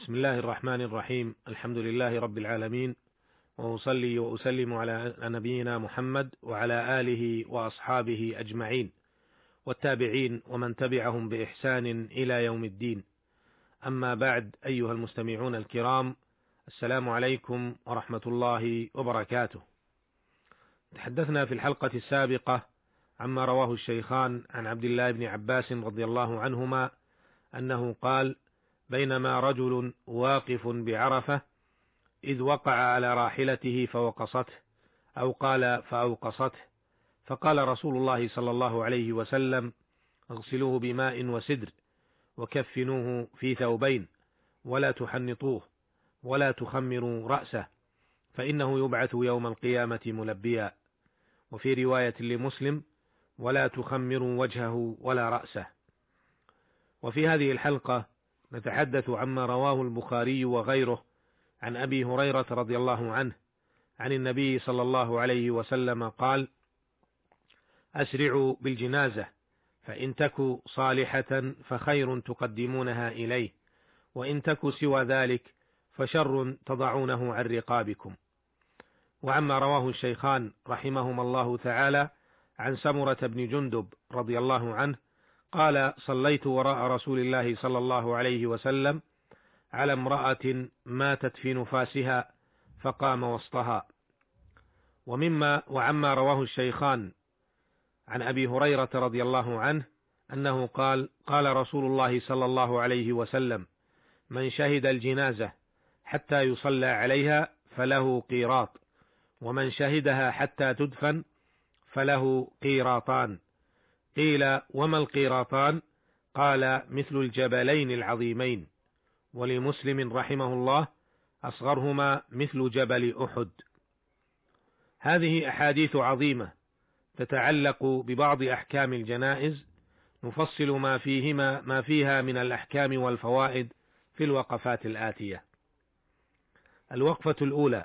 بسم الله الرحمن الرحيم. الحمد لله رب العالمين. وأصلي وأسلم على نبينا محمد وعلى آله وأصحابه أجمعين. والتابعين ومن تبعهم بإحسان إلى يوم الدين. أما بعد أيها المستمعون الكرام السلام عليكم ورحمة الله وبركاته. تحدثنا في الحلقة السابقة عما رواه الشيخان عن عبد الله بن عباس رضي الله عنهما أنه قال بينما رجل واقف بعرفة إذ وقع على راحلته فوقصته أو قال فأوقصته. فقال رسول الله صلى الله عليه وسلم اغسلوه بماء وسدر وكفنوه في ثوبين ولا تحنطوه ولا تخمروا رأسه فإنه يبعث يوم القيامة ملبيا. وفي رواية لمسلم ولا تخمروا وجهه ولا رأسه. وفي هذه الحلقة نتحدث عما رواه البخاري وغيره عن أبي هريرة رضي الله عنه عن النبي صلى الله عليه وسلم قال أسرعوا بالجنازة فإن تك صالحة فخير تقدمونها إليه وإن تك سوى ذلك فشر تضعونه عن رقابكم. وعما رواه الشيخان رحمهما الله تعالى عن سمرة بن جندب رضي الله عنه قال صليت وراء رسول الله صلى الله عليه وسلم على امرأة ماتت في نفاسها فقام وسطها. ومما وعما رواه الشيخان عن أبي هريرة رضي الله عنه أنه قال قال رسول الله صلى الله عليه وسلم من شهد الجنازة حتى يصلى عليها فله قيراط ومن شهدها حتى تدفن فله قيراطان قيل وما القيراطان؟ قال مثل الجبلين العظيمين. ولمسلم رحمه الله أصغرهما مثل جبل أحد. هذه أحاديث عظيمة تتعلق ببعض أحكام الجنائز. نفصل ما فيهما ما فيها من الأحكام والفوائد في الوقفات الآتية. الوقفة الأولى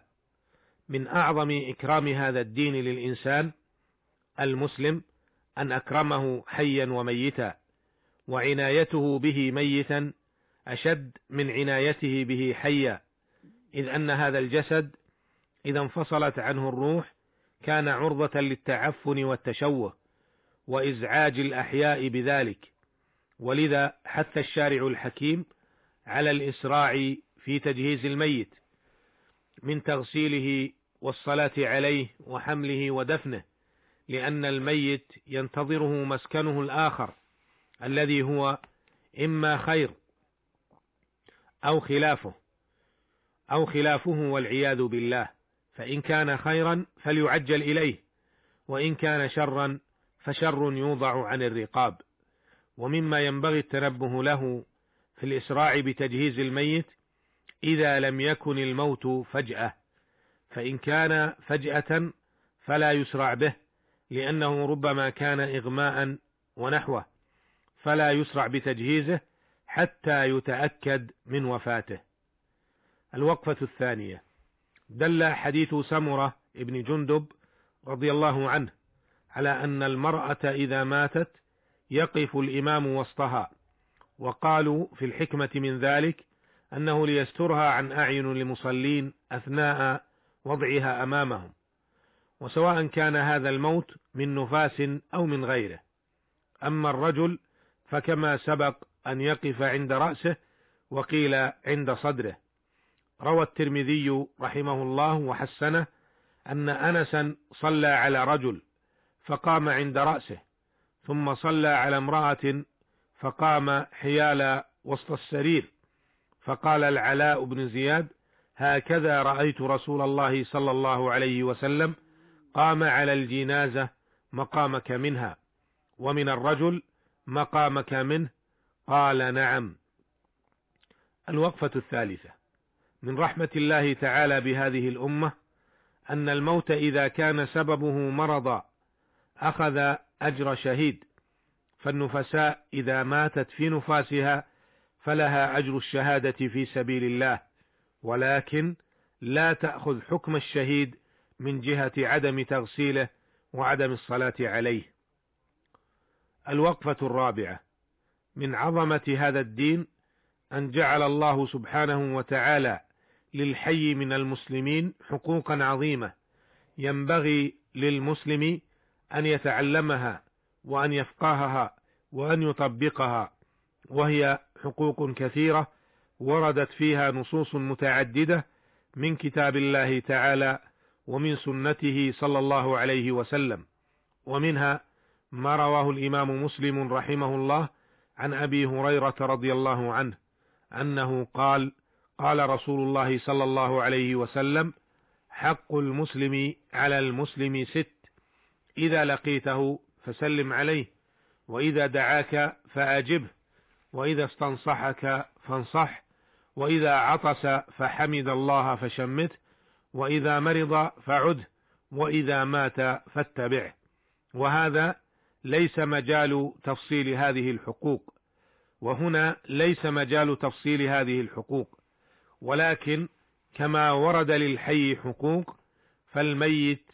من أعظم إكرام هذا الدين للإنسان المسلم أن أكرمه حيا وميتا وعنايته به ميتا أشد من عنايته به حيا. إذ أن هذا الجسد إذا انفصلت عنه الروح كان عرضة للتعفن والتشوه وإزعاج الأحياء بذلك. ولذا حث الشارع الحكيم على الإسراع في تجهيز الميت من تغسيله والصلاة عليه وحمله ودفنه. لأن الميت ينتظره مسكنه الآخر الذي هو إما خير أو خلافه أو خلافه والعياذ بالله. فإن كان خيرا فليعجل إليه وإن كان شرا فشر يوضع عن الرقاب. ومما ينبغي التنبه له في الإسراع بتجهيز الميت إذا لم يكن الموت فجأة فإن كان فجأة فلا يسرع به. لأنه ربما كان إغماء ونحوه فلا يسرع بتجهيزه حتى يتأكد من وفاته. الوقفة الثانية دل حديث سمرة ابن جندب رضي الله عنه على أن المرأة إذا ماتت يقف الإمام وسطها، وقالوا في الحكمة من ذلك أنه ليسترها عن أعين المصلين أثناء وضعها أمامهم، وسواء كان هذا الموت من نفاس أو من غيره. أما الرجل فكما سبق أن يقف عند رأسه وقيل عند صدره. روى الترمذي رحمه الله وحسنه أن أنسا صلى على رجل فقام عند رأسه ثم صلى على امرأة فقام حيال وسط السرير. فقال العلاء بن زياد هكذا رأيت رسول الله صلى الله عليه وسلم قام على الجنازة مقامك منها ومن الرجل مقامك منه. قال نعم. الوقفة الثالثة. من رحمة الله تعالى بهذه الأمة أن الموت إذا كان سببه مرضا أخذ أجر شهيد فالنفساء إذا ماتت في نفاسها فلها أجر الشهادة في سبيل الله ولكن لا تأخذ حكم الشهيد من جهة عدم تغسيله وعدم الصلاة عليه. الوقفة الرابعة من عظمة هذا الدين أن جعل الله سبحانه وتعالى للحي من المسلمين حقوقا عظيمة ينبغي للمسلم أن يتعلمها وأن يفقهها وأن يطبقها وهي حقوق كثيرة وردت فيها نصوص متعددة من كتاب الله تعالى ومن سنته صلى الله عليه وسلم. ومنها ما رواه الإمام مسلم رحمه الله عن أبي هريرة رضي الله عنه أنه قال قال رسول الله صلى الله عليه وسلم حق المسلم على المسلم ست. إذا لقيته فسلم عليه وإذا دعاك فأجبه وإذا استنصحك فانصح وإذا عطس فحمد الله فشمته وإذا مرض فعده وإذا مات فاتبعه وهذا ليس مجال تفصيل هذه الحقوق. وهنا ليس مجال تفصيل هذه الحقوق. ولكن كما ورد للحي حقوق فالميت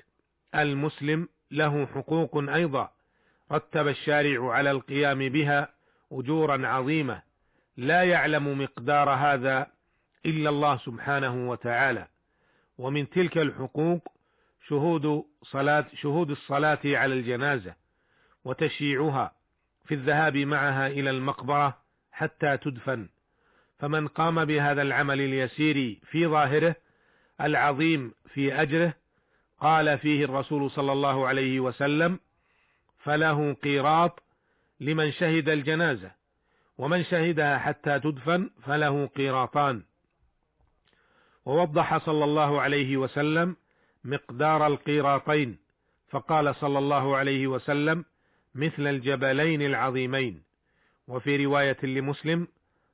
المسلم له حقوق أيضا. رتب الشارع على القيام بها أجورا عظيمة. لا يعلم مقدار هذا إلا الله سبحانه وتعالى. ومن تلك الحقوق شهود صلاة شهود الصلاة على الجنازة وتشييعها في الذهاب معها إلى المقبرة حتى تدفن. فمن قام بهذا العمل اليسير في ظاهره العظيم في أجره قال فيه الرسول صلى الله عليه وسلم فله قيراط لمن شهد الجنازة ومن شهدها حتى تدفن فله قيراطان. ووضح صلى الله عليه وسلم مقدار القيراطين فقال صلى الله عليه وسلم مثل الجبلين العظيمين. وفي رواية لمسلم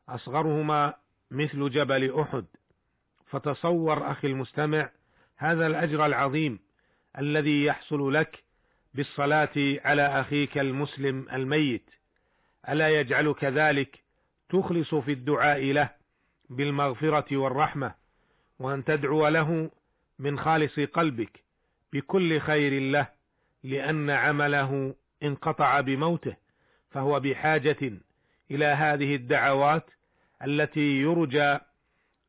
أصغرهما مثل جبل أحد. فتصور أخي المستمع هذا الأجر العظيم الذي يحصل لك بالصلاة على أخيك المسلم الميت. ألا يجعلك ذلك تخلص في الدعاء له بالمغفرة والرحمة. وأن تدعو له من خالص قلبك بكل خير له لأن عمله انقطع بموته فهو بحاجة إلى هذه الدعوات التي يرجى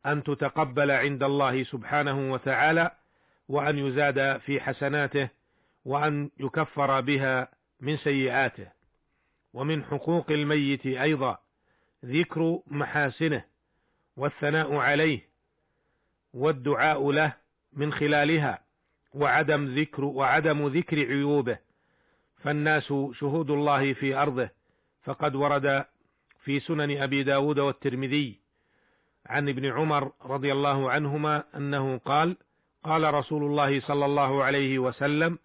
أن تتقبل عند الله سبحانه وتعالى وأن يزاد في حسناته وأن يكفر بها من سيئاته. ومن حقوق الميت أيضا ذكر محاسنه والثناء عليه والدعاء له من خلالها وعدم ذكر وعدم ذكر عيوبه. فالناس شهود الله في أرضه. فقد ورد في سنن أبي داود والترمذي عن ابن عمر رضي الله عنهما أنه قال قال رسول الله صلى الله عليه وسلم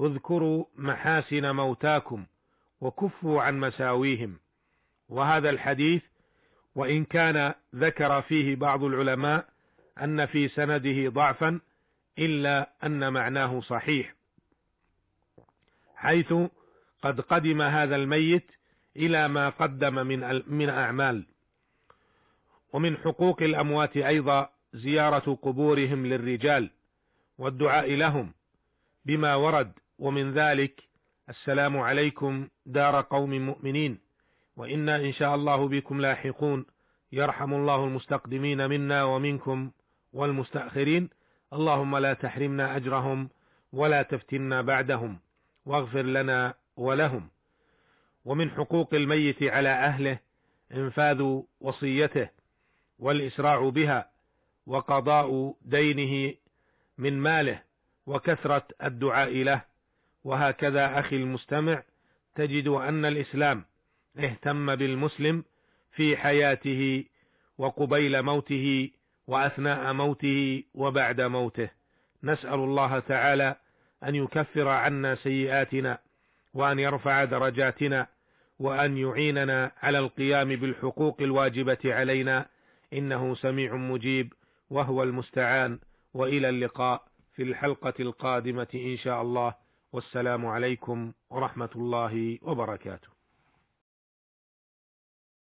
اذكروا محاسن موتاكم وكفوا عن مساويهم. وهذا الحديث وإن كان ذكر فيه بعض العلماء أن في سنده ضعفا إلا أن معناه صحيح حيث قد قدم هذا الميت إلى ما قدم من من أعمال. ومن حقوق الأموات أيضا زيارة قبورهم للرجال والدعاء لهم بما ورد ومن ذلك السلام عليكم دار قوم مؤمنين وإنا إن شاء الله بكم لاحقون. يرحم الله المستقدمين منا ومنكم. والمستأخرين اللهم لا تحرمنا أجرهم ولا تفتنا بعدهم واغفر لنا ولهم. ومن حقوق الميت على أهله إنفاذ وصيته والإسراع بها وقضاء دينه من ماله وكثرة الدعاء له. وهكذا أخي المستمع تجد أن الإسلام اهتم بالمسلم في حياته وقبيل موته وأثناء موته وبعد موته. نسأل الله تعالى أن يكفر عنا سيئاتنا وأن يرفع درجاتنا وأن يعيننا على القيام بالحقوق الواجبة علينا. إنه سميع مجيب وهو المستعان. وإلى اللقاء في الحلقة القادمة إن شاء الله. والسلام عليكم ورحمة الله وبركاته.